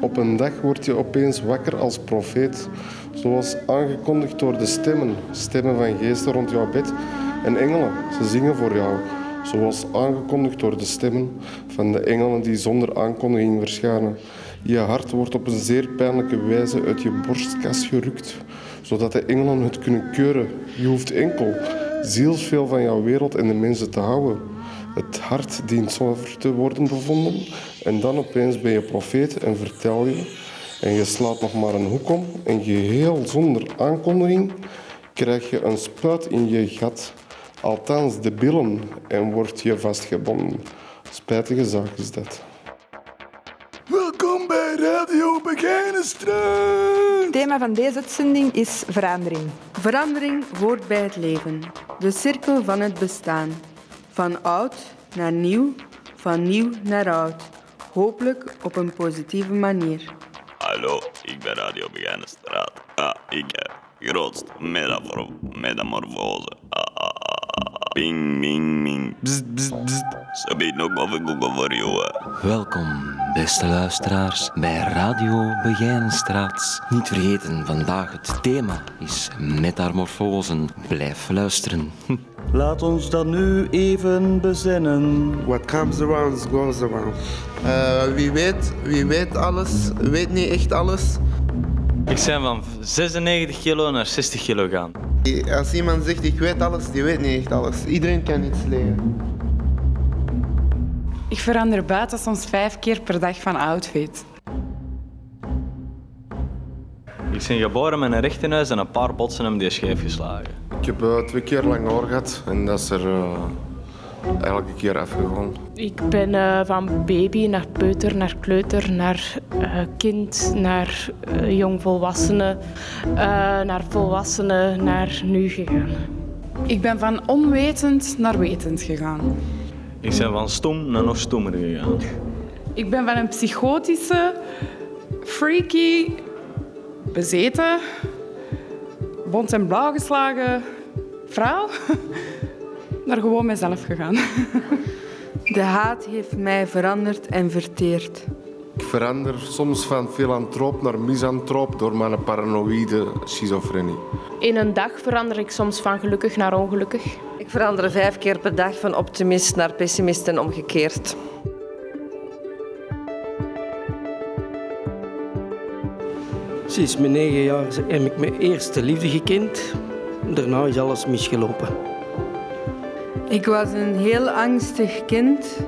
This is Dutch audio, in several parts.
Op een dag word je opeens wakker als profeet, zoals aangekondigd door de stemmen, stemmen van geesten rond jouw bed en engelen. Ze zingen voor jou, zoals aangekondigd door de stemmen van de engelen die zonder aankondiging verschijnen. Je hart wordt op een zeer pijnlijke wijze uit je borstkas gerukt, zodat de engelen het kunnen keuren. Je hoeft enkel zielsveel van jouw wereld en de mensen te houden. Het hart dient zuiver te worden bevonden en dan opeens ben je profeet en vertel je en je slaat nog maar een hoek om en geheel zonder aankondiging krijg je een spuit in je gat, althans de billen, en word je vastgebonden. Spijtige zaak is dat. Welkom bij Radio Begijnenstraat. Het thema van deze uitzending is verandering. Verandering hoort bij het leven. De cirkel van het bestaan. Van oud naar nieuw, van nieuw naar oud. Hopelijk op een positieve manier. Hallo, ik ben Radio Begijnenstraat. Ah, ik heb grootst metafor metamorfose. Ah, ah, ah, ah. Ping, ping, ping. Bzz, bzz, bzz. Ze biedt nog wat Google voor jou. hè. Welkom, beste luisteraars, bij Radio Begijnenstraat. Niet vergeten, vandaag het thema is metamorfosen. Blijf luisteren. Laat ons dat nu even bezinnen. What comes around goes around. Eh, wie, weet, wie weet alles, weet niet echt alles. Ik ben van 96 kilo naar 60 kilo gaan. Als iemand zegt ik weet alles, die weet niet echt alles. Iedereen kan iets leren. Ik verander buiten soms vijf keer per dag van outfit. Ik ben geboren met een rechtenhuis en een paar botsen hem die scheef geslagen. Ik heb eh, twee keer lang haar gehad en dat is er eh, elke keer afgegaan. Ik ben eh, van baby naar peuter, naar kleuter, naar eh, kind, naar uh, jongvolwassene, eh, naar volwassene, naar nu gegaan. Ik ben van onwetend naar wetend gegaan. Ik ben van stom naar nog stommer gegaan. Ik ben van een psychotische, freaky, bezeten, bont en blauw geslagen vrouw naar gewoon mezelf gegaan. De haat heeft mij veranderd en verteerd. Ik verander soms van filantroop naar misantroop door mijn paranoïde schizofrenie. In een dag verander ik soms van gelukkig naar ongelukkig. Ik verander vijf keer per dag van optimist naar pessimist en omgekeerd. Sinds mijn negen jaar heb ik mijn eerste liefde gekend. Daarna is alles misgelopen. Ik was een heel angstig kind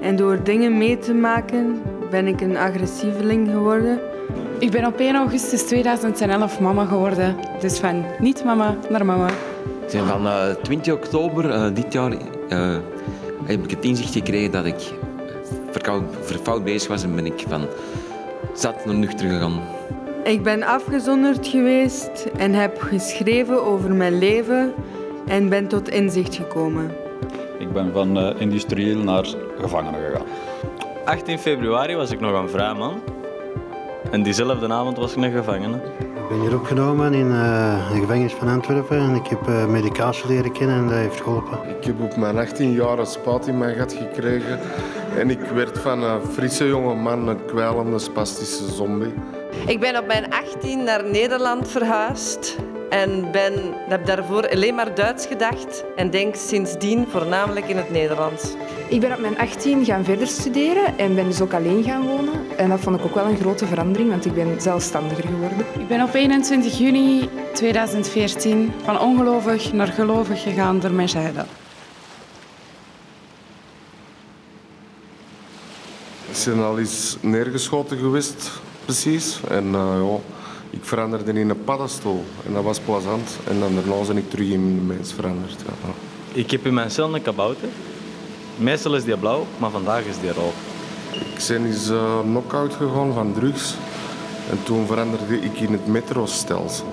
en door dingen mee te maken ben ik een agressieveling geworden. Ik ben op 1 augustus 2011 mama geworden. Dus van niet mama naar mama. Ik ben van eh, 20 oktober eh, dit jaar eh, heb ik het inzicht gekregen dat ik verkoud, verfout bezig was en ben ik van zat naar nuchter gegaan. Ik ben afgezonderd geweest en heb geschreven over mijn leven en ben tot inzicht gekomen. Ik ben van uh, industrieel naar gevangene gegaan. 18 februari was ik nog een vrij man. En diezelfde avond was ik een gevangene. Ik ben hier opgenomen in uh, de gevangenis van Antwerpen en ik heb uh, medicatie leren kennen en dat heeft geholpen. Ik heb op mijn 18 jaar een spuit in mijn gat gekregen en ik werd van een frisse jonge man een kwijlende spastische zombie. Ik ben op mijn 18 naar Nederland verhuisd en ben, heb daarvoor alleen maar Duits gedacht en denk sindsdien voornamelijk in het Nederlands. Ik ben op mijn 18 gaan verder studeren en ben dus ook alleen gaan wonen. En dat vond ik ook wel een grote verandering, want ik ben zelfstandiger geworden. Ik ben op 21 juni 2014 van ongelovig naar gelovig gegaan door mijn zijde. Ik ben al eens neergeschoten geweest, precies. En uh, ja, ik veranderde in een paddenstoel en dat was plezant. En dan daarna ben ik terug in een mens veranderd. Ja. Ik heb in mijn cel een kabouter. Meestal is die blauw, maar vandaag is die rood. Ik ben eens uh, knock-out gegaan van drugs. En toen veranderde ik in het metrostelsel.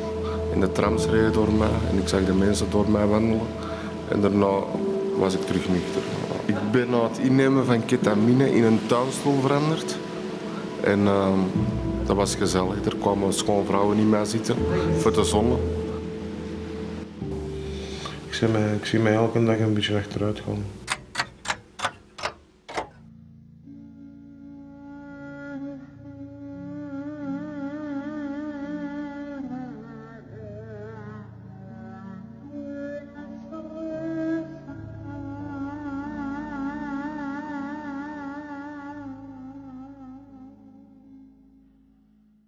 En de trams reden door mij en ik zag de mensen door mij wandelen. En daarna was ik terug nuchter. Ik ben na het innemen van ketamine in een tuinstoel veranderd. En uh, dat was gezellig. Er kwamen schoonvrouwen in mij zitten voor de zon. Ik zie mij, ik zie mij elke dag een beetje achteruit gaan.